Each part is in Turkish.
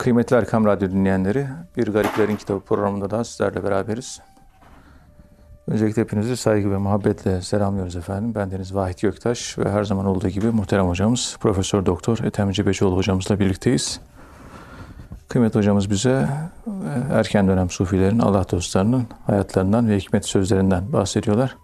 Kıymetli Erkam Radyo dinleyenleri, Bir Gariplerin Kitabı programında da sizlerle beraberiz. Öncelikle hepinizi saygı ve muhabbetle selamlıyoruz efendim. Ben Deniz Vahit Göktaş ve her zaman olduğu gibi muhterem hocamız Profesör Doktor Ethem Cebecioğlu hocamızla birlikteyiz. Kıymetli hocamız bize e, erken dönem sufilerin, Allah dostlarının hayatlarından ve hikmet sözlerinden bahsediyorlar.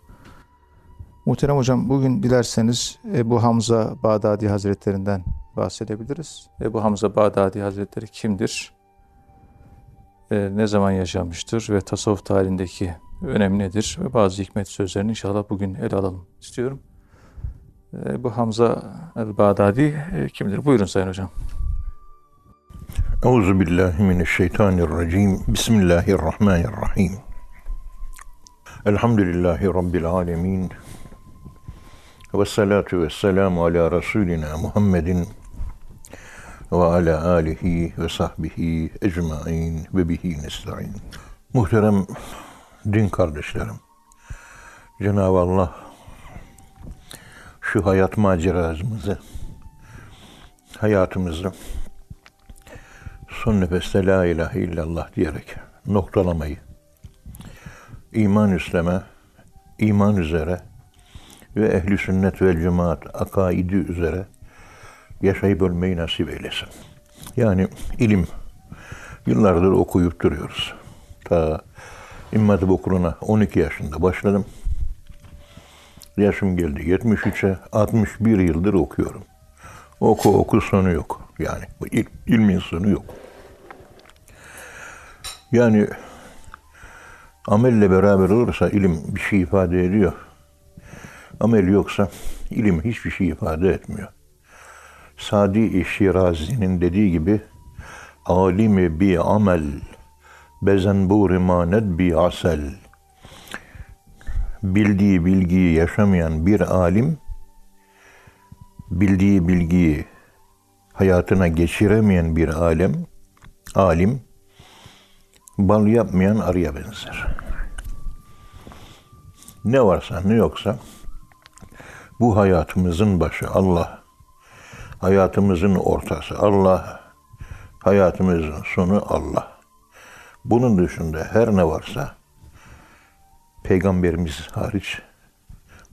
Muhterem hocam bugün dilerseniz Ebu Hamza Bağdadi Hazretlerinden bahsedebiliriz. Ebu Hamza Bağdadi Hazretleri kimdir? E, ne zaman yaşamıştır ve tasavvuf tarihindeki önemi nedir? Ve bazı hikmet sözlerini inşallah bugün ele alalım istiyorum. E, bu Hamza el-Bağdadi e, kimdir? Buyurun Sayın Hocam. Euzu billahi mineşşeytanirracim. Bismillahirrahmanirrahim. Elhamdülillahi rabbil alamin. Ve salatu ve selamu ala Resulina Muhammedin ve ala alihi ve sahbihi ecmain ve bihi nesta'in. Muhterem din kardeşlerim, Cenab-ı Allah şu hayat maceramızı, hayatımızı son nefeste la ilahe illallah diyerek noktalamayı, iman üsleme, iman üzere ve ehli sünnet ve cemaat akaidi üzere yaşayıp ölmeyi nasip eylesin. Yani ilim yıllardır okuyup duruyoruz. Ta İmam Hatip okuluna 12 yaşında başladım. Yaşım geldi 73'e 61 yıldır okuyorum. Oku oku sonu yok. Yani bu il, ilmin sonu yok. Yani amelle beraber olursa ilim bir şey ifade ediyor. Amel yoksa ilim hiçbir şey ifade etmiyor. Sadi Şirazi'nin dediği gibi alimi bi amel bezenbur manet bi asel bildiği bilgiyi yaşamayan bir alim bildiği bilgiyi hayatına geçiremeyen bir alem alim bal yapmayan arıya benzer. Ne varsa ne yoksa bu hayatımızın başı Allah. Hayatımızın ortası Allah. Hayatımızın sonu Allah. Bunun dışında her ne varsa Peygamberimiz hariç,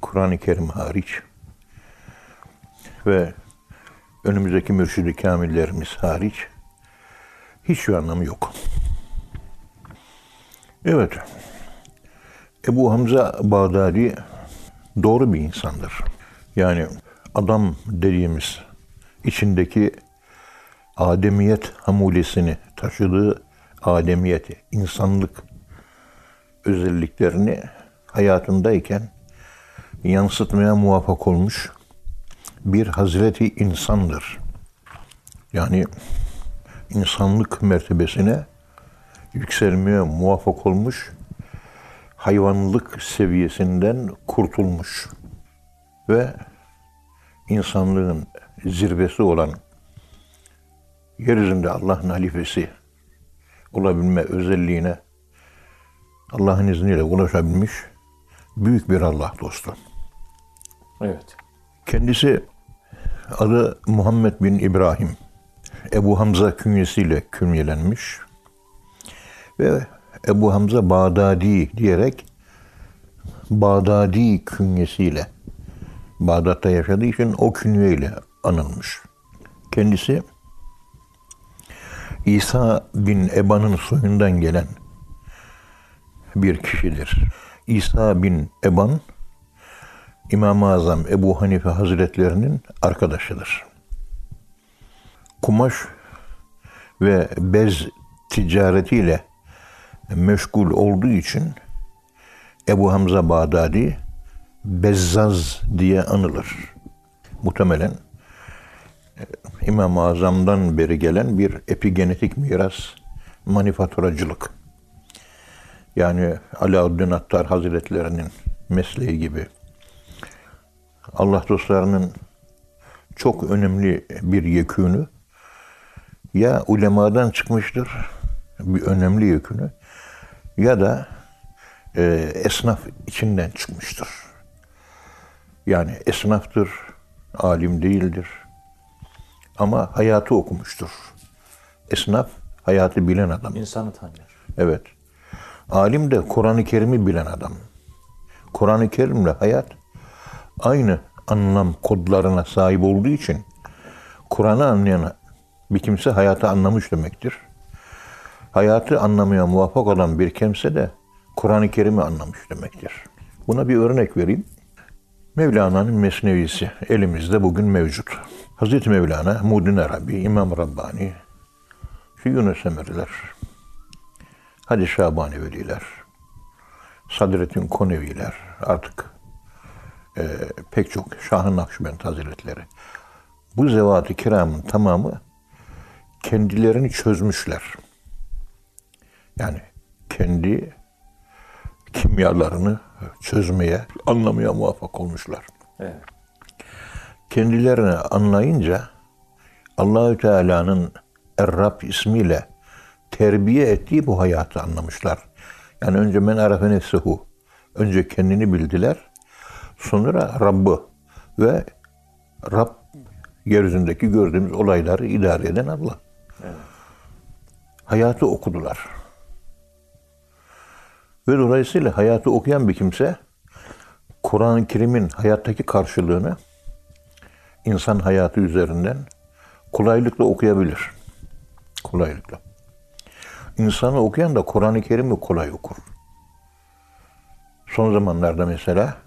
Kur'an-ı Kerim hariç ve önümüzdeki mürşidi kamillerimiz hariç hiçbir anlamı yok. Evet, Ebu Hamza Bağdadi doğru bir insandır. Yani adam dediğimiz içindeki ademiyet hamulesini taşıdığı ademiyeti, insanlık özelliklerini hayatındayken yansıtmaya muvaffak olmuş bir Hazreti insandır. Yani insanlık mertebesine yükselmeye muvaffak olmuş, hayvanlık seviyesinden kurtulmuş ve insanlığın zirvesi olan yeryüzünde Allah'ın halifesi olabilme özelliğine Allah'ın izniyle ulaşabilmiş büyük bir Allah dostu. Evet. Kendisi adı Muhammed bin İbrahim. Ebu Hamza künyesiyle künyelenmiş ve Ebu Hamza Bağdadi diyerek Bağdadi künyesiyle Bağdat'ta yaşadığı için o künyeyle anılmış. Kendisi İsa bin Eban'ın soyundan gelen bir kişidir. İsa bin Eban, İmam-ı Azam Ebu Hanife Hazretlerinin arkadaşıdır. Kumaş ve bez ticaretiyle meşgul olduğu için Ebu Hamza Bağdadi Bezzaz diye anılır. Muhtemelen e, İmam-ı Azam'dan beri gelen bir epigenetik miras manifaturacılık. Yani Alaaddin Attar Hazretlerinin mesleği gibi. Allah dostlarının çok önemli bir yekünü ya ulemadan çıkmıştır bir önemli yekünü ya da e, esnaf içinden çıkmıştır. Yani esnaftır, alim değildir. Ama hayatı okumuştur. Esnaf hayatı bilen adam. İnsanı tanıyor. Evet. Alim de Kur'an-ı Kerim'i bilen adam. Kur'an-ı Kerim'le hayat aynı anlam kodlarına sahip olduğu için Kur'an'ı anlayan bir kimse hayatı anlamış demektir. Hayatı anlamaya muvaffak olan bir kimse de Kur'an-ı Kerim'i anlamış demektir. Buna bir örnek vereyim. Mevlana'nın Mesnevisi elimizde bugün mevcut. Hazreti Mevlana, Muhyiddin Arabi, İmam Rabbani, şu Yunus Emre'ler, Hadi Şabani Veliler, Sadrettin Koneviler, artık e, pek çok Şah-ı Nakşibend Hazretleri. Bu zevat-ı kiramın tamamı kendilerini çözmüşler. Yani kendi kimyalarını çözmeye, anlamaya muvaffak olmuşlar. Evet. Kendilerini anlayınca Allahü Teala'nın Er-Rab ismiyle terbiye ettiği bu hayatı anlamışlar. Yani önce men arafe nefsehu. Önce kendini bildiler. Sonra Rabb'ı ve Rab yeryüzündeki gördüğümüz olayları idare eden Allah. Hayatı okudular. Ve dolayısıyla hayatı okuyan bir kimse Kur'an-ı Kerim'in hayattaki karşılığını insan hayatı üzerinden kolaylıkla okuyabilir. Kolaylıkla. İnsanı okuyan da Kur'an-ı Kerim'i kolay okur. Son zamanlarda mesela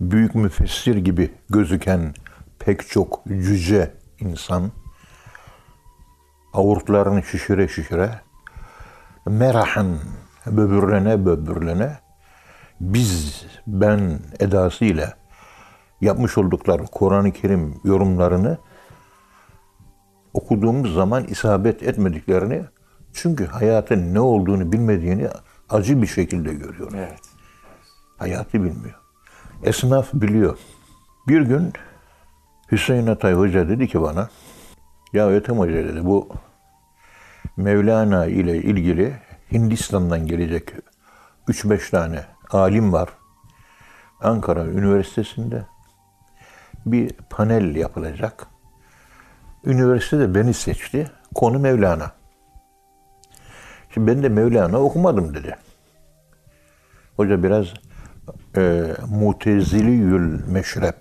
büyük müfessir gibi gözüken pek çok cüce insan avurtlarını şişire şişire merahan böbürlene böbürlene biz ben edasıyla yapmış oldukları Kur'an-ı Kerim yorumlarını okuduğumuz zaman isabet etmediklerini çünkü hayatın ne olduğunu bilmediğini acı bir şekilde görüyor. Evet. Hayatı bilmiyor. Esnaf biliyor. Bir gün Hüseyin Atay Hoca dedi ki bana, ya Ethem Hoca dedi bu Mevlana ile ilgili Hindistan'dan gelecek 3-5 tane alim var. Ankara Üniversitesi'nde bir panel yapılacak. Üniversite de beni seçti. Konu Mevlana. Şimdi ben de Mevlana okumadım dedi. Hoca biraz e, muteziliyül meşrep,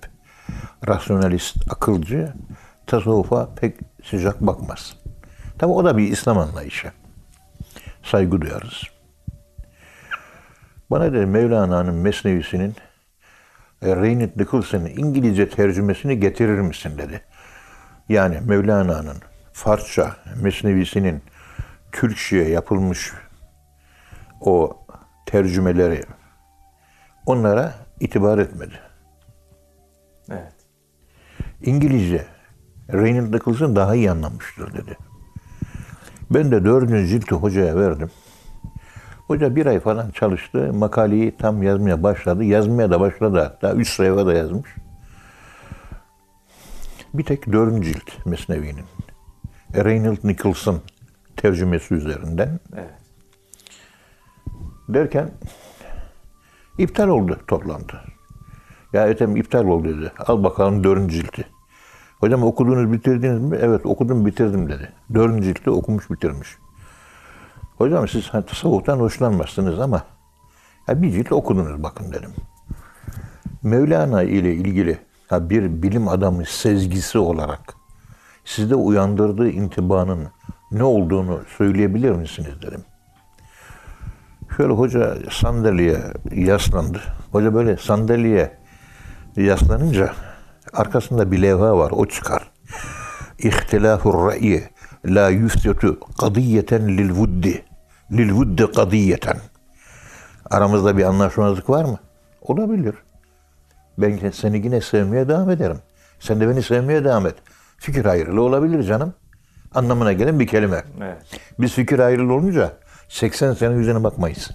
rasyonalist, akılcı, tasavvufa pek sıcak bakmaz. Tabi o da bir İslam anlayışı. Saygı duyarız. Bana dedi Mevlana'nın Mesnevisinin e, Reynard Nicholson'ın İngilizce tercümesini getirir misin dedi. Yani Mevlana'nın Farsça Mesnevisinin Türkçe'ye yapılmış o tercümeleri onlara itibar etmedi. Evet. İngilizce Reynard Nicholson daha iyi anlamıştır dedi. Ben de dördüncü cilti hocaya verdim. Hoca bir ay falan çalıştı. Makaleyi tam yazmaya başladı. Yazmaya da başladı hatta. Üç sayfa da yazmış. Bir tek dördüncü cilt Mesnevi'nin. Reynald Nicholson tercümesi üzerinden. Evet. Derken iptal oldu toplantı. Ya Ethem iptal oldu dedi. Al bakalım dördüncü cilti. Hocam okudunuz bitirdiniz mi? Evet okudum bitirdim dedi. Dördüncü cilti okumuş bitirmiş. Hocam siz tasavvuftan hoşlanmazsınız ama ya bir cilt okudunuz bakın dedim. Mevlana ile ilgili ha bir bilim adamı sezgisi olarak sizde uyandırdığı intibanın ne olduğunu söyleyebilir misiniz dedim. Şöyle hoca sandalyeye yaslandı. Hoca böyle sandalyeye yaslanınca arkasında bir levha var. O çıkar. İhtilafur ra'yi la yufsitu kadiyeten lil vuddi. Lil vuddi kadiyeten. Aramızda bir anlaşmazlık var mı? Olabilir. Ben seni yine sevmeye devam ederim. Sen de beni sevmeye devam et. Fikir ayrılığı olabilir canım. Anlamına gelen bir kelime. Evet. Biz fikir ayrılığı olunca 80 sene yüzüne bakmayız.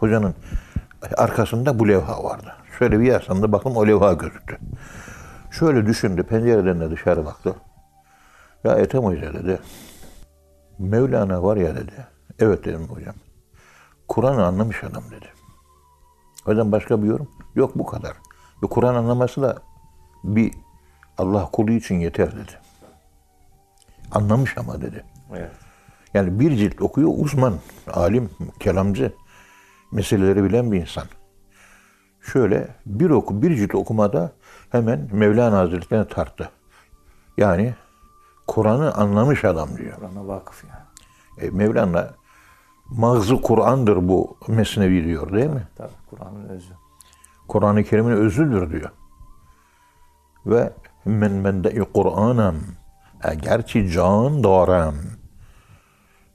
Hocanın arkasında bu levha vardı. Şöyle bir yaslandı baktım o levha gözüktü. Şöyle düşündü pencereden de dışarı baktı. Ya Ethem Hoca dedi. Mevlana var ya dedi. Evet dedim hocam. Kur'an'ı anlamış adam dedi. Hocam başka bir yorum? Yok bu kadar. Ve Kur'an anlaması da bir Allah kulu için yeter dedi. Anlamış ama dedi. Evet. Yani bir cilt okuyor uzman, alim, kelamcı, meseleleri bilen bir insan. Şöyle bir oku, bir cilt okumada hemen Mevlana Hazretleri'ne tarttı. Yani Kur'an'ı anlamış adam diyor. Kur'an'a vakıf yani. E, Mevlana mağzı Kur'an'dır bu mesnevi diyor değil mi? Tabii Kur'an'ın özü. Kur'an-ı Kerim'in özüdür diyor. Ve men bende Kur'an'ım eğer ki can darım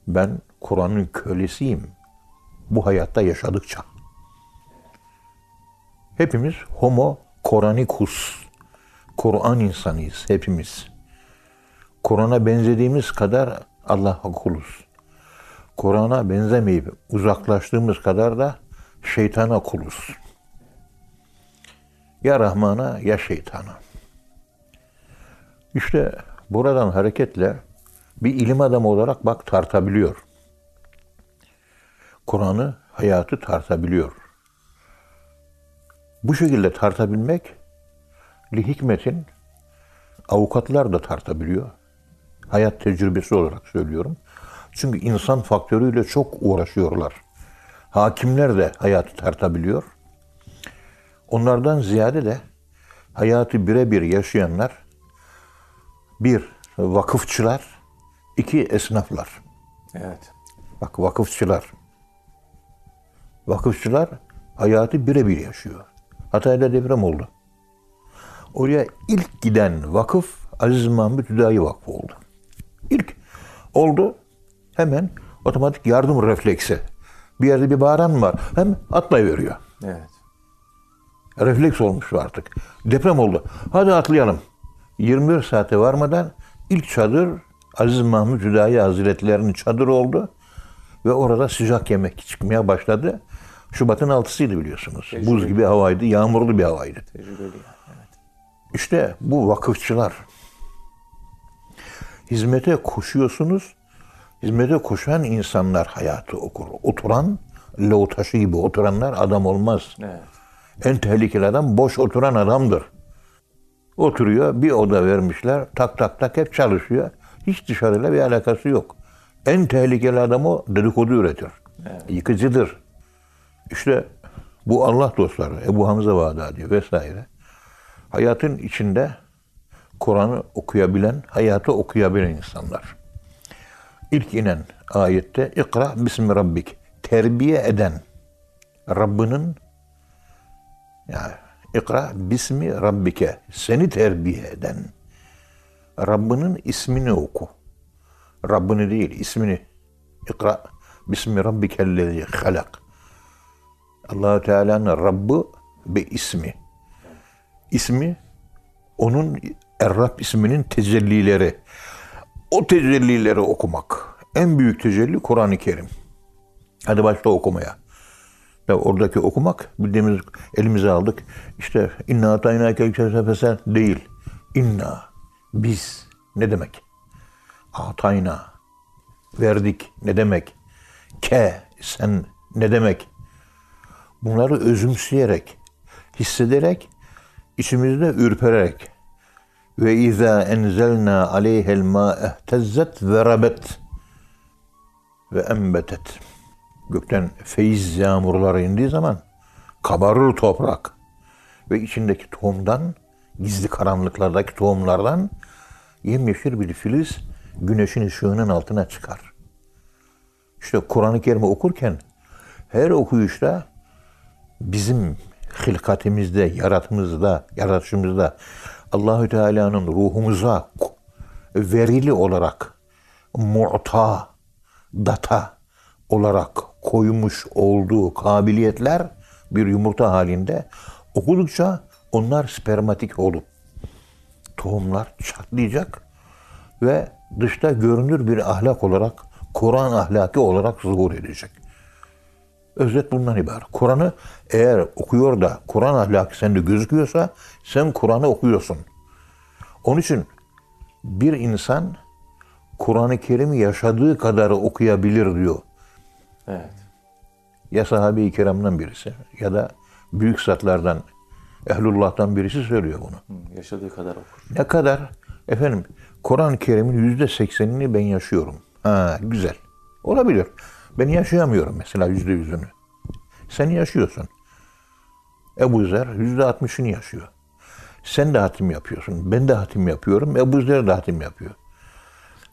ben Kur'an'ın kölesiyim bu hayatta yaşadıkça. Hepimiz homo Koranicus. Kur'an insanıyız hepimiz. Kur'an'a benzediğimiz kadar Allah'a kuluz. Kur'an'a benzemeyip uzaklaştığımız kadar da şeytana kuluz. Ya Rahman'a ya şeytana. İşte buradan hareketle bir ilim adamı olarak bak tartabiliyor. Kur'an'ı, hayatı tartabiliyor. Bu şekilde tartabilmek li hikmetin avukatlar da tartabiliyor. Hayat tecrübesi olarak söylüyorum. Çünkü insan faktörüyle çok uğraşıyorlar. Hakimler de hayatı tartabiliyor. Onlardan ziyade de hayatı birebir yaşayanlar bir vakıfçılar, iki esnaflar. Evet. Bak vakıfçılar. Vakıfçılar hayatı birebir yaşıyor. Hatay'da deprem oldu. Oraya ilk giden vakıf Aziz Mahmut Hüdayi Vakfı oldu. İlk oldu hemen otomatik yardım refleksi. Bir yerde bir bağıran var. Hem atlayıveriyor. Evet. Refleks olmuş artık. Deprem oldu. Hadi atlayalım. 24 saate varmadan ilk çadır Aziz Mahmut Hüdayi Hazretleri'nin çadırı oldu. Ve orada sıcak yemek çıkmaya başladı. Şubat'ın 6'sıydı biliyorsunuz. Buz gibi havaydı, yağmurlu bir havaydı. Tecrübeli yani. Evet. İşte bu vakıfçılar. Hizmete koşuyorsunuz. Hizmete koşan insanlar hayatı okur. Oturan, lav taşı gibi oturanlar adam olmaz. Evet. En tehlikeli adam boş oturan adamdır. Oturuyor, bir oda vermişler, tak tak tak hep çalışıyor. Hiç dışarıyla bir alakası yok. En tehlikeli adam o dedikodu üretir. Yıkıcıdır. İşte bu Allah dostları, Ebu Hamza Bağdadi vesaire. Hayatın içinde Kur'an'ı okuyabilen, hayatı okuyabilen insanlar. İlk inen ayette İkra bismi rabbik. Terbiye eden Rabbinin yani ikra bismi rabbike. Seni terbiye eden. Rabbinin ismini oku. Rabbini değil, ismini. İkra bismi rabbikellezi halak. Allah Teala'nın Rabbı ve ismi. İsmi onun Er-Rab isminin tecellileri. O tecellileri okumak. En büyük tecelli Kur'an-ı Kerim. Hadi başla okumaya. Ya oradaki okumak bildiğimiz elimize aldık. İşte inna atayna kevkesefesen değil. İnna biz ne demek? Atayna verdik ne demek? Ke sen ne demek? Bunları özümseyerek, hissederek, içimizde ürpererek. Ve izâ enzelnâ aleyhel mâ ehtezzet ve rabet ve embetet. Gökten feyiz yağmurları indiği zaman kabarır toprak. Ve içindeki tohumdan gizli karanlıklardaki tohumlardan yemyeşil bir filiz güneşin ışığının altına çıkar. İşte Kur'an-ı Kerim'i okurken her okuyuşta bizim hilkatimizde, yaratımızda, yaratışımızda Allahü Teala'nın ruhumuza verili olarak mu'ta, data olarak koymuş olduğu kabiliyetler bir yumurta halinde okudukça onlar spermatik olup tohumlar çatlayacak ve dışta görünür bir ahlak olarak Kur'an ahlaki olarak zuhur edecek. Özet bundan ibaret. Kur'an'ı eğer okuyor da Kur'an ahlakı sende gözüküyorsa sen Kur'an'ı okuyorsun. Onun için bir insan Kur'an-ı Kerim'i yaşadığı kadar okuyabilir diyor. Evet. Ya sahabe-i kiramdan birisi ya da büyük zatlardan, ehlullah'tan birisi söylüyor bunu. Hı, yaşadığı kadar okur. Ne kadar? Efendim Kur'an-ı Kerim'in yüzde seksenini ben yaşıyorum. Ha güzel. Olabilir. Ben yaşayamıyorum mesela yüzde yüzünü. Sen yaşıyorsun. Ebu Zer yüzde altmışını yaşıyor. Sen de hatim yapıyorsun. Ben de hatim yapıyorum. Ebu Zer de hatim yapıyor.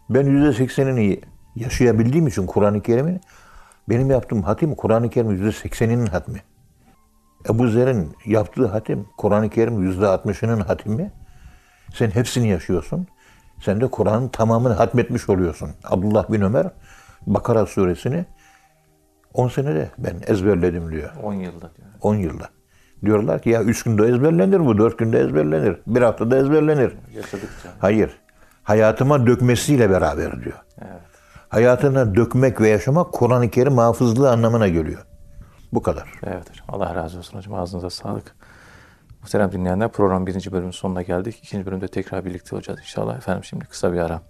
Ben yüzde seksenini yaşayabildiğim için Kur'an-ı Kerim'in benim yaptığım hatim Kur'an-ı Kerim yüzde sekseninin hatmi. Ebu Zer'in yaptığı hatim Kur'an-ı Kerim yüzde altmışının hatimi. Sen hepsini yaşıyorsun. Sen de Kur'an'ın tamamını hatmetmiş oluyorsun. Abdullah bin Ömer Bakara suresini 10 senede ben ezberledim diyor. 10 yılda diyor. 10 yılda. Diyorlar ki ya 3 günde ezberlenir bu, 4 günde ezberlenir, bir haftada ezberlenir. Yaşadıkça. Hayır. Hayatıma dökmesiyle beraber diyor. Evet. Hayatına dökmek ve yaşamak Kur'an-ı Kerim hafızlığı anlamına geliyor. Bu kadar. Evet hocam. Allah razı olsun hocam. Ağzınıza sağlık. Muhterem dinleyenler program birinci bölümün sonuna geldik. İkinci bölümde tekrar birlikte olacağız inşallah. Efendim şimdi kısa bir ara.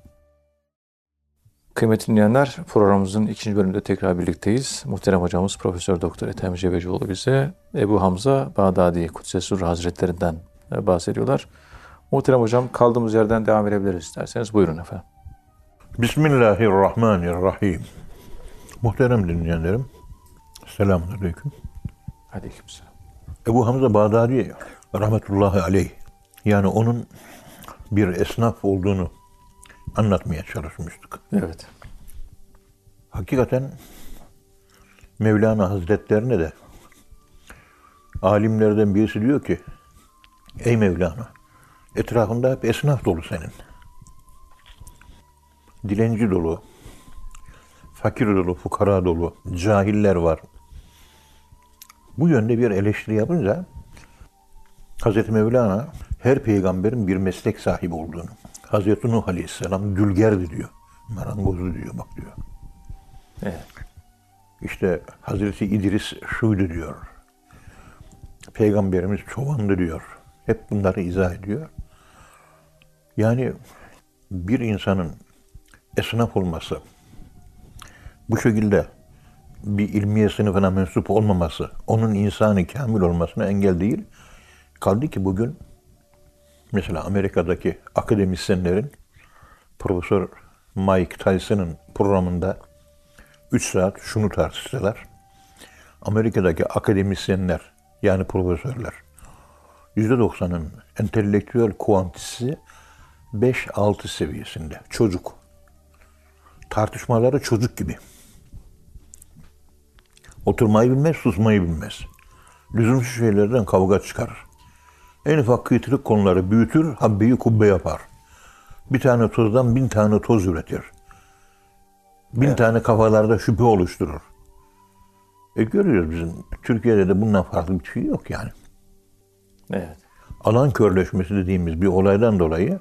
Kıymetli dinleyenler programımızın ikinci bölümünde tekrar birlikteyiz. Muhterem hocamız Profesör Doktor Ethem Cebecioğlu bize Ebu Hamza Bağdadi Kudsesur Hazretlerinden e, bahsediyorlar. Muhterem hocam kaldığımız yerden devam edebiliriz isterseniz. Buyurun efendim. Bismillahirrahmanirrahim. Muhterem dinleyenlerim, selamun aleyküm. Aleykümselam. Ebu Hamza Bağdadi rahmetullahi aleyh yani onun bir esnaf olduğunu anlatmaya çalışmıştık. Evet. Hakikaten Mevlana Hazretlerine de alimlerden birisi diyor ki Ey Mevlana etrafında hep esnaf dolu senin. Dilenci dolu, fakir dolu, fukara dolu, cahiller var. Bu yönde bir eleştiri yapınca Hazreti Mevlana her peygamberin bir meslek sahibi olduğunu, Hazreti Nuh Aleyhisselam dülgerdi diyor, marangozdu diyor bak diyor. Evet. İşte Hazreti İdris şuydu diyor. Peygamberimiz çobandı diyor. Hep bunları izah ediyor. Yani bir insanın esnaf olması, bu şekilde bir ilmiye sınıfına mensup olmaması, onun insanı kamil olmasına engel değil. Kaldı ki bugün mesela Amerika'daki akademisyenlerin Profesör Mike Tyson'ın programında 3 saat şunu tartıştılar. Amerika'daki akademisyenler yani profesörler %90'ın entelektüel kuantisi 5-6 seviyesinde. Çocuk. Tartışmaları çocuk gibi. Oturmayı bilmez, susmayı bilmez. Lüzumsuz şeylerden kavga çıkarır. En ufak kıytırık konuları büyütür, habbeyi kubbe yapar. Bir tane tozdan bin tane toz üretir. Bin tane kafalarda şüphe oluşturur. E görüyoruz bizim. Türkiye'de de bundan farklı bir şey yok yani. Evet. Alan körleşmesi dediğimiz bir olaydan dolayı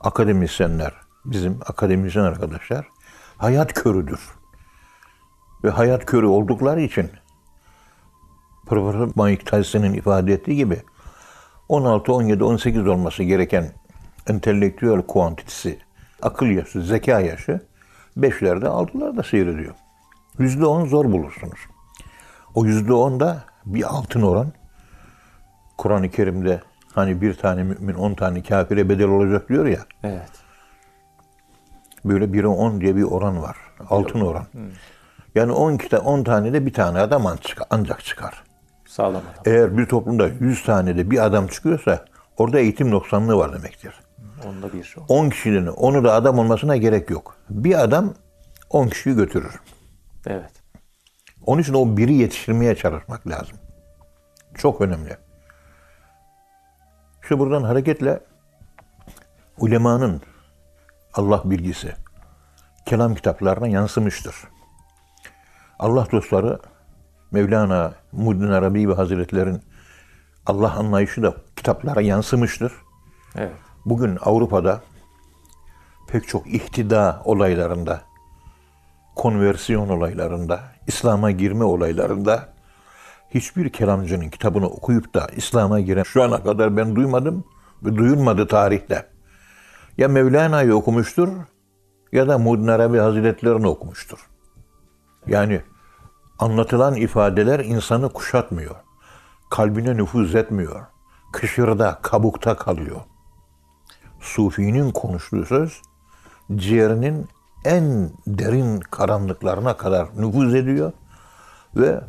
akademisyenler, bizim akademisyen arkadaşlar hayat körüdür. Ve hayat körü oldukları için Profesör Mike Tyson'ın ifade ettiği gibi 16, 17, 18 olması gereken entelektüel kuantitesi, akıl yaşı, zeka yaşı beşlerde, altılarda seyrediyor. Yüzde on zor bulursunuz. O yüzde on da bir altın oran. Kur'an-ı Kerim'de hani bir tane mümin on tane kafire bedel olacak diyor ya. Evet. Böyle biri on diye bir oran var. Altın oran. Yani on, kita, on tane de bir tane adam ancak çıkar. Sağlam adam. Eğer bir toplumda yüz tane de bir adam çıkıyorsa orada eğitim noksanlığı var demektir. Onda bir şey. 10 kişinin onu da adam olmasına gerek yok. Bir adam 10 kişiyi götürür. Evet. Onun için o biri yetiştirmeye çalışmak lazım. Çok önemli. İşte buradan hareketle ulemanın Allah bilgisi kelam kitaplarına yansımıştır. Allah dostları Mevlana Muddin Arabi ve Hazretlerin Allah anlayışı da kitaplara yansımıştır. Evet. Bugün Avrupa'da pek çok ihtida olaylarında, konversiyon olaylarında, İslam'a girme olaylarında hiçbir kelamcının kitabını okuyup da İslam'a giren şu ana kadar ben duymadım ve duyulmadı tarihte. Ya Mevlana'yı okumuştur ya da Muddin Arabi Hazretlerini okumuştur. Yani anlatılan ifadeler insanı kuşatmıyor. Kalbine nüfuz etmiyor. Kışırda, kabukta kalıyor. Sufinin konuştuğu söz ciğerinin en derin karanlıklarına kadar nüfuz ediyor ve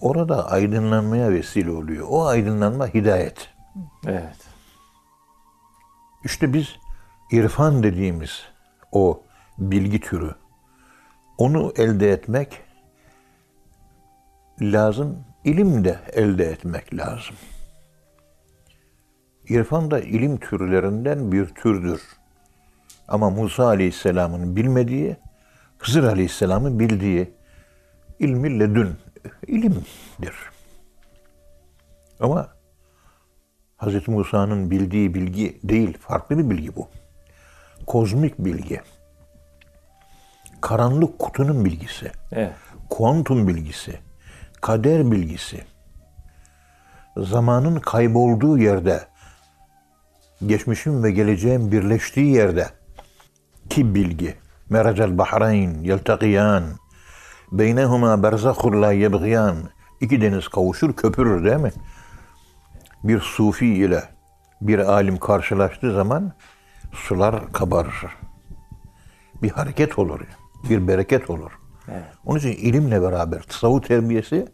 orada aydınlanmaya vesile oluyor. O aydınlanma hidayet. Evet. İşte biz irfan dediğimiz o bilgi türü, onu elde etmek lazım, ilim de elde etmek lazım. İrfan da ilim türlerinden bir türdür. Ama Musa Aleyhisselam'ın bilmediği, Hızır Aleyhisselam'ın bildiği ilmi ledün, ilimdir. Ama Hz. Musa'nın bildiği bilgi değil, farklı bir bilgi bu. Kozmik bilgi. Karanlık kutunun bilgisi. Evet. Kuantum bilgisi. Kader bilgisi. Zamanın kaybolduğu yerde, geçmişin ve geleceğin birleştiği yerde ki bilgi. Meracel bahrayn yeltakiyan beynehuma berzahur la yebgiyan İki deniz kavuşur, köpürür değil mi? bir sufi ile bir alim karşılaştığı zaman sular kabarır. Bir hareket olur, bir bereket olur. Evet. Onun için ilimle beraber tasavvuf terbiyesi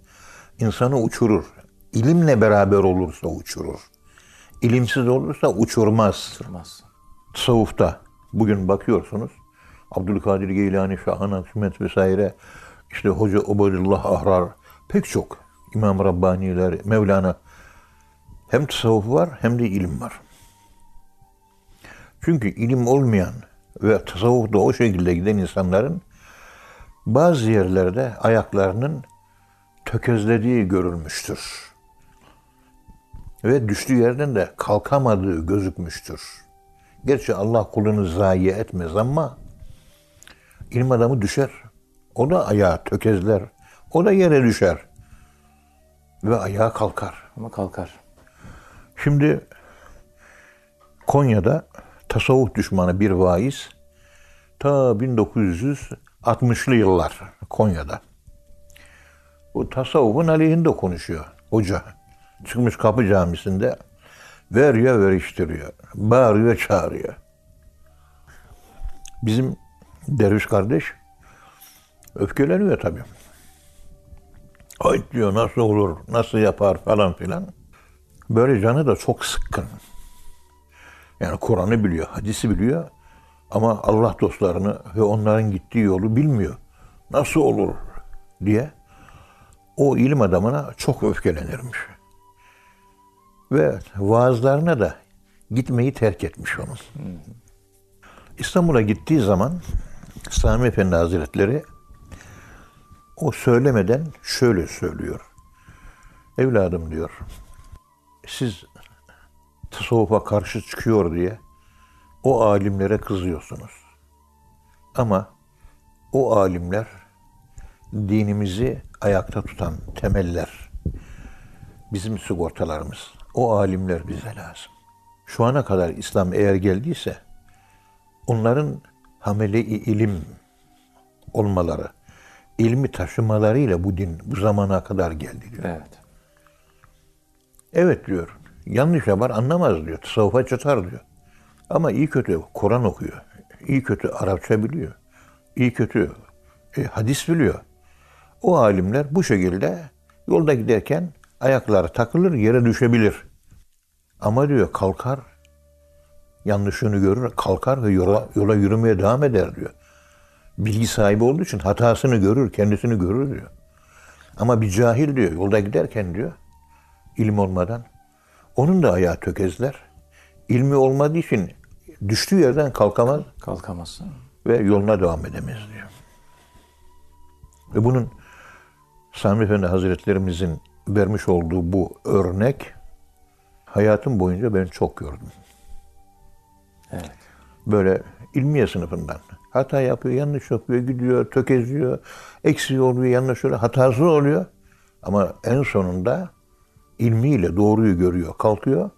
insanı uçurur. İlimle beraber olursa uçurur. İlimsiz olursa uçurmaz. Durmaz. Tasavvufta bugün bakıyorsunuz Abdülkadir Geylani, Şahan Akşemet vesaire işte Hoca Ubedullah Ahrar pek çok İmam Rabbaniler, Mevlana hem tasavvuf var hem de ilim var. Çünkü ilim olmayan ve tasavvufta o şekilde giden insanların bazı yerlerde ayaklarının tökezlediği görülmüştür. Ve düştüğü yerden de kalkamadığı gözükmüştür. Gerçi Allah kulunu zayi etmez ama ilim adamı düşer. O da ayağa tökezler. O da yere düşer. Ve ayağa kalkar. Ama kalkar. Şimdi Konya'da tasavvuf düşmanı bir vaiz ta 1960'lı yıllar Konya'da. Bu tasavvufun aleyhinde konuşuyor hoca. Çıkmış kapı camisinde veriyor veriştiriyor. Bağırıyor çağırıyor. Bizim derviş kardeş öfkeleniyor tabii. Ay diyor nasıl olur, nasıl yapar falan filan. Böyle canı da çok sıkkın. Yani Kur'an'ı biliyor, hadisi biliyor ama Allah dostlarını ve onların gittiği yolu bilmiyor. Nasıl olur diye o ilim adamına çok öfkelenirmiş. Ve vaazlarına da gitmeyi terk etmiş onun. İstanbul'a gittiği zaman Sami Efendi Hazretleri o söylemeden şöyle söylüyor. Evladım diyor, siz tasavvufa karşı çıkıyor diye o alimlere kızıyorsunuz. Ama o alimler dinimizi ayakta tutan temeller. Bizim sigortalarımız. O alimler bize lazım. Şu ana kadar İslam eğer geldiyse onların hamele-i ilim olmaları, ilmi taşımalarıyla bu din bu zamana kadar geldi diyor. Evet. Evet diyor. Yanlış yapar anlamaz diyor. Tasavvufa çatar diyor. Ama iyi kötü Kur'an okuyor. İyi kötü Arapça biliyor. İyi kötü e, hadis biliyor. O alimler bu şekilde yolda giderken ayakları takılır yere düşebilir. Ama diyor kalkar yanlışını görür kalkar ve yola, yola yürümeye devam eder diyor. Bilgi sahibi olduğu için hatasını görür, kendisini görür diyor. Ama bir cahil diyor yolda giderken diyor ilim olmadan. Onun da ayağı tökezler. İlmi olmadığı için düştüğü yerden kalkamaz Kalkamazsın. ve yoluna devam edemez diyor. Ve bunun Sami Efendi Hazretlerimizin vermiş olduğu bu örnek hayatım boyunca ben çok gördüm. Evet. Böyle ilmiye sınıfından. Hata yapıyor, yanlış yapıyor, gidiyor, tökeziyor, eksiği oluyor, yanlış oluyor, hatası oluyor. Ama en sonunda ilmiyle doğruyu görüyor, kalkıyor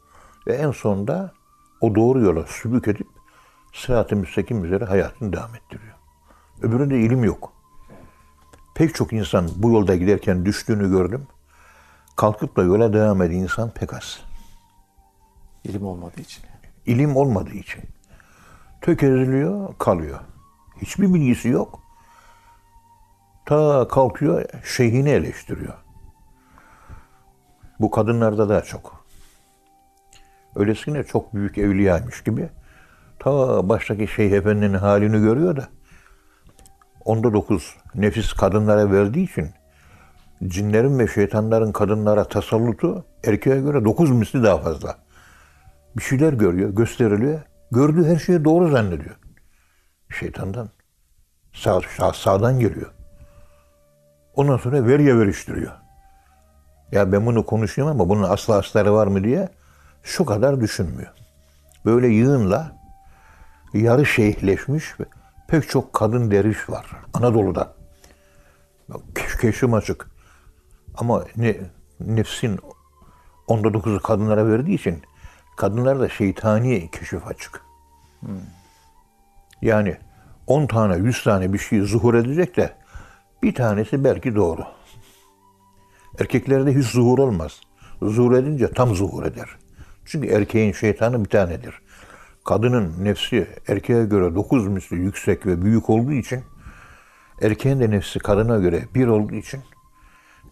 ve en sonunda o doğru yola sülük edip sırat-ı müstakim üzere hayatını devam ettiriyor. Öbüründe ilim yok. Pek çok insan bu yolda giderken düştüğünü gördüm. Kalkıp da yola devam eden insan pek az. İlim olmadığı için. İlim olmadığı için. Tökezliyor, kalıyor. Hiçbir bilgisi yok. Ta kalkıyor şeyhini eleştiriyor. Bu kadınlarda daha çok. Öylesine çok büyük evliyaymış gibi. Ta baştaki şeyh efendinin halini görüyor da onda dokuz nefis kadınlara verdiği için cinlerin ve şeytanların kadınlara tasallutu erkeğe göre dokuz misli daha fazla. Bir şeyler görüyor, gösteriliyor. Gördüğü her şeyi doğru zannediyor. Şeytandan. Sağ, sağ, sağdan geliyor. Ondan sonra veriye veriştiriyor. Ya ben bunu konuşayım ama bunun aslı asları var mı diye şu kadar düşünmüyor. Böyle yığınla yarı şeyhleşmiş ve pek çok kadın deriş var Anadolu'da. Keş- Keşfim açık. Ama ne, nefsin onda dokuzu kadınlara verdiği için kadınlar da şeytani keşif açık. Yani 10 tane, 100 tane bir şey zuhur edecek de bir tanesi belki doğru. Erkeklerde hiç zuhur olmaz. Zuhur edince tam zuhur eder. Çünkü erkeğin şeytanı bir tanedir. Kadının nefsi erkeğe göre dokuz misli yüksek ve büyük olduğu için erkeğin de nefsi kadına göre bir olduğu için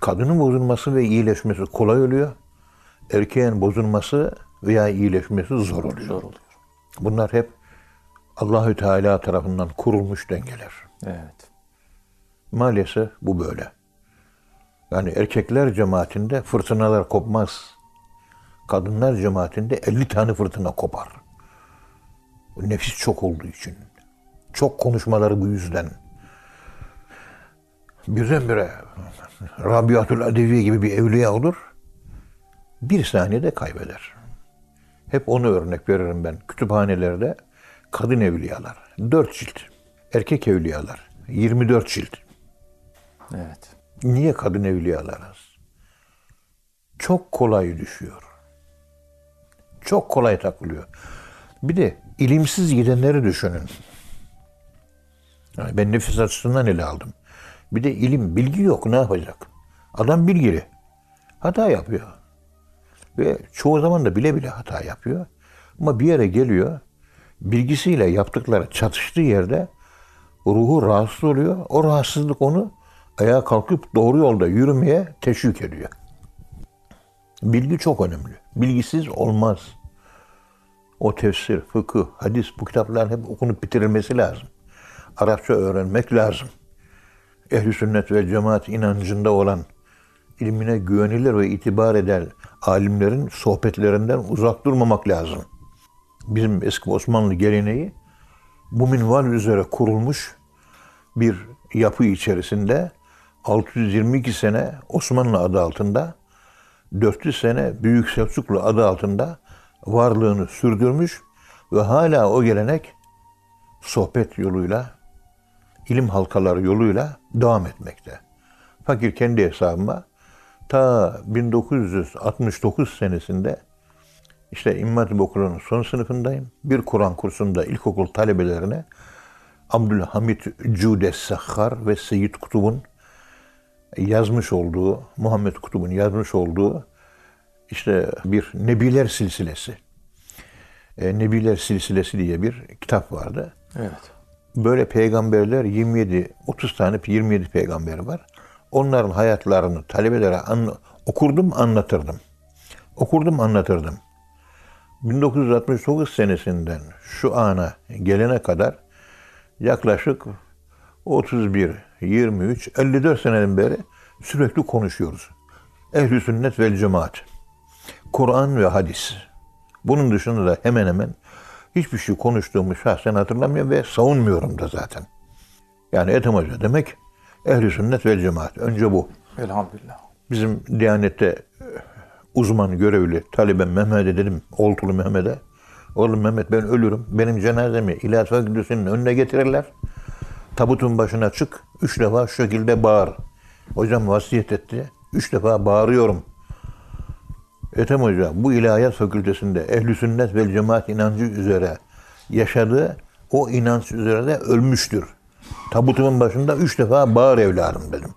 kadının bozulması ve iyileşmesi kolay oluyor. Erkeğin bozulması veya iyileşmesi zor oluyor. Zor oluyor. Bunlar hep Allahü Teala tarafından kurulmuş dengeler. Evet. Maalesef bu böyle. Yani erkekler cemaatinde fırtınalar kopmaz. Kadınlar cemaatinde 50 tane fırtına kopar. Nefis çok olduğu için. Çok konuşmaları bu yüzden. Birdenbire Rabiatul Adeviye gibi bir evliya olur. Bir saniyede kaybeder. Hep onu örnek veririm ben. Kütüphanelerde kadın evliyalar. Dört cilt. Erkek evliyalar. 24 cilt. Evet. Niye kadın evliyalar az? Çok kolay düşüyor. Çok kolay takılıyor. Bir de ilimsiz gidenleri düşünün. Yani ben nefis açısından ele aldım. Bir de ilim, bilgi yok ne yapacak? Adam bilgili. Hata yapıyor. Ve çoğu zaman da bile bile hata yapıyor. Ama bir yere geliyor, bilgisiyle yaptıkları çatıştığı yerde ruhu rahatsız oluyor. O rahatsızlık onu ayağa kalkıp doğru yolda yürümeye teşvik ediyor. Bilgi çok önemli. Bilgisiz olmaz. O tefsir, fıkıh, hadis bu kitapların hep okunup bitirilmesi lazım. Arapça öğrenmek lazım. Ehli sünnet ve cemaat inancında olan ilmine güvenilir ve itibar eden alimlerin sohbetlerinden uzak durmamak lazım. Bizim eski Osmanlı geleneği bu minval üzere kurulmuş bir yapı içerisinde 622 sene Osmanlı adı altında, 400 sene Büyük Selçuklu adı altında varlığını sürdürmüş ve hala o gelenek sohbet yoluyla, ilim halkaları yoluyla devam etmekte. Fakir kendi hesabıma ta 1969 senesinde işte İmam Hatip Okulu'nun son sınıfındayım. Bir Kur'an kursunda ilkokul talebelerine Abdülhamit Cudes Sahhar ve Seyyid Kutub'un yazmış olduğu, Muhammed Kutub'un yazmış olduğu işte bir Nebiler silsilesi. E, Nebiler silsilesi diye bir kitap vardı. Evet. Böyle peygamberler 27, 30 tane 27 peygamber var. Onların hayatlarını talebelere anla- okurdum, anlatırdım. Okurdum, anlatırdım. 1969 senesinden şu ana gelene kadar yaklaşık 31, 23, 54 seneden beri sürekli konuşuyoruz. Ehl-i sünnet vel cemaat. Kur'an ve hadis. Bunun dışında da hemen hemen hiçbir şey konuştuğumu şahsen hatırlamıyorum ve savunmuyorum da zaten. Yani Ethem Hoca demek ehl-i sünnet vel cemaat. Önce bu. Elhamdülillah. Bizim Diyanet'te e, uzman görevli talibem Mehmet'e dedim, Oltulu Mehmet'e. Oğlum Mehmet ben ölürüm. Benim cenazemi İlahi Fakültesi'nin önüne getirirler. Tabutun başına çık. Üç defa şu şekilde bağır. Hocam vasiyet etti. Üç defa bağırıyorum. Ethem Hoca bu ilahiyat fakültesinde ehli sünnet ve cemaat inancı üzere yaşadığı o inanç üzere de ölmüştür. Tabutumun başında üç defa bağır evladım dedim.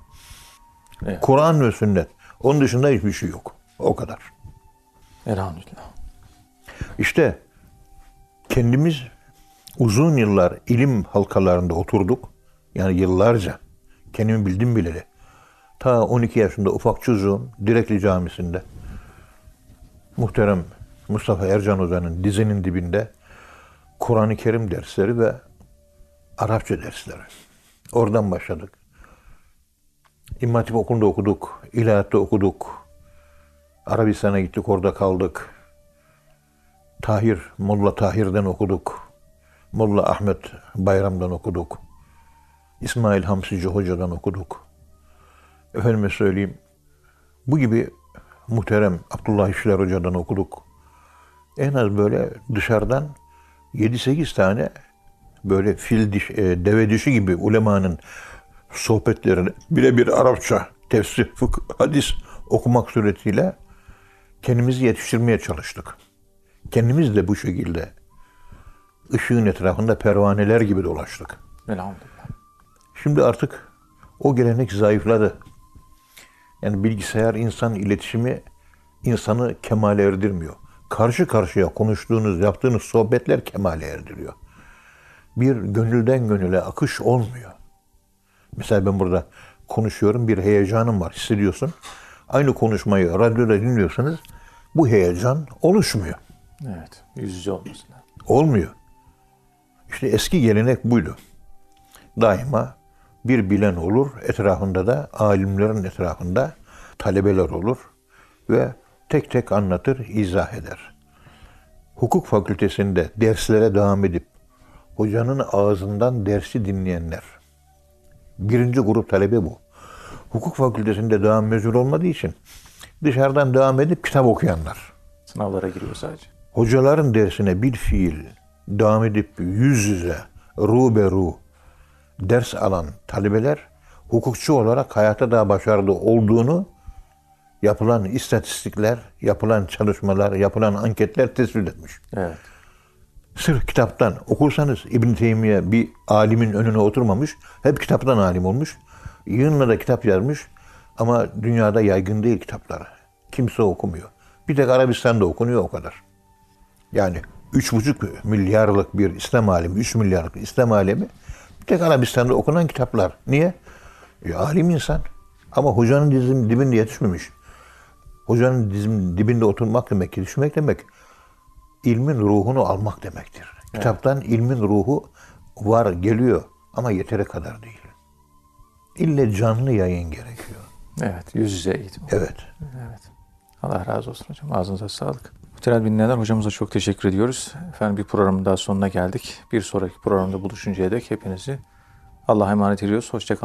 Evet. Kur'an ve sünnet. Onun dışında hiçbir şey yok. O kadar. Elhamdülillah. İşte kendimiz Uzun yıllar ilim halkalarında oturduk. Yani yıllarca. Kendimi bildim bileli. Ta 12 yaşında ufak çocuğum Direkli Camisi'nde muhterem Mustafa Ercan Hoca'nın dizinin dibinde Kur'an-ı Kerim dersleri ve Arapça dersleri. Oradan başladık. İmam Hatip Okulu'nda okuduk. İlahiyatta okuduk. Arabistan'a gittik orada kaldık. Tahir, Molla Tahir'den okuduk. Molla Ahmet Bayram'dan okuduk. İsmail Hamsici Hoca'dan okuduk. Efendime söyleyeyim, bu gibi muhterem Abdullah İşler Hoca'dan okuduk. En az böyle dışarıdan 7-8 tane böyle fil diş, e, deve dişi gibi ulemanın sohbetlerini birebir Arapça, tefsir, fıkıh, hadis okumak suretiyle kendimizi yetiştirmeye çalıştık. Kendimiz de bu şekilde ışığın etrafında pervaneler gibi dolaştık. Elhamdülillah. Şimdi artık o gelenek zayıfladı. Yani bilgisayar insan iletişimi insanı kemale erdirmiyor. Karşı karşıya konuştuğunuz, yaptığınız sohbetler kemale erdiriyor. Bir gönülden gönüle akış olmuyor. Mesela ben burada konuşuyorum, bir heyecanım var, hissediyorsun. Aynı konuşmayı radyoda dinliyorsanız bu heyecan oluşmuyor. Evet. Yüz yüze olması lazım. Olmuyor. İşte eski gelenek buydu. Daima bir bilen olur, etrafında da alimlerin etrafında talebeler olur ve tek tek anlatır, izah eder. Hukuk fakültesinde derslere devam edip hocanın ağzından dersi dinleyenler. Birinci grup talebe bu. Hukuk fakültesinde devam mezun olmadığı için dışarıdan devam edip kitap okuyanlar Sınavlara giriyor sadece. hocaların dersine bir fiil devam edip yüz yüze, ruberu ders alan talebeler hukukçu olarak hayata daha başarılı olduğunu yapılan istatistikler, yapılan çalışmalar, yapılan anketler tespit etmiş. Evet. Sırf kitaptan okursanız İbn Teymiye bir alimin önüne oturmamış, hep kitaptan alim olmuş. Yığınla da kitap yazmış ama dünyada yaygın değil kitaplar. Kimse okumuyor. Bir tek Arabistan'da okunuyor o kadar. Yani üç buçuk milyarlık bir İslam alemi, üç milyarlık İslam alemi bir tek Arabistan'da okunan kitaplar. Niye? E, alim insan. Ama hocanın dizinin dibinde yetişmemiş. Hocanın dizinin dibinde oturmak demek, yetişmek demek ilmin ruhunu almak demektir. Kitaptan ilmin ruhu var, geliyor ama yeteri kadar değil. İlle canlı yayın gerekiyor. Evet. Yüz yüze eğitim. Evet. Evet. Allah razı olsun hocam. Ağzınıza sağlık. Muhterem dinleyenler hocamıza çok teşekkür ediyoruz. Efendim bir programın daha sonuna geldik. Bir sonraki programda buluşuncaya dek hepinizi Allah'a emanet ediyoruz. Hoşçakalın.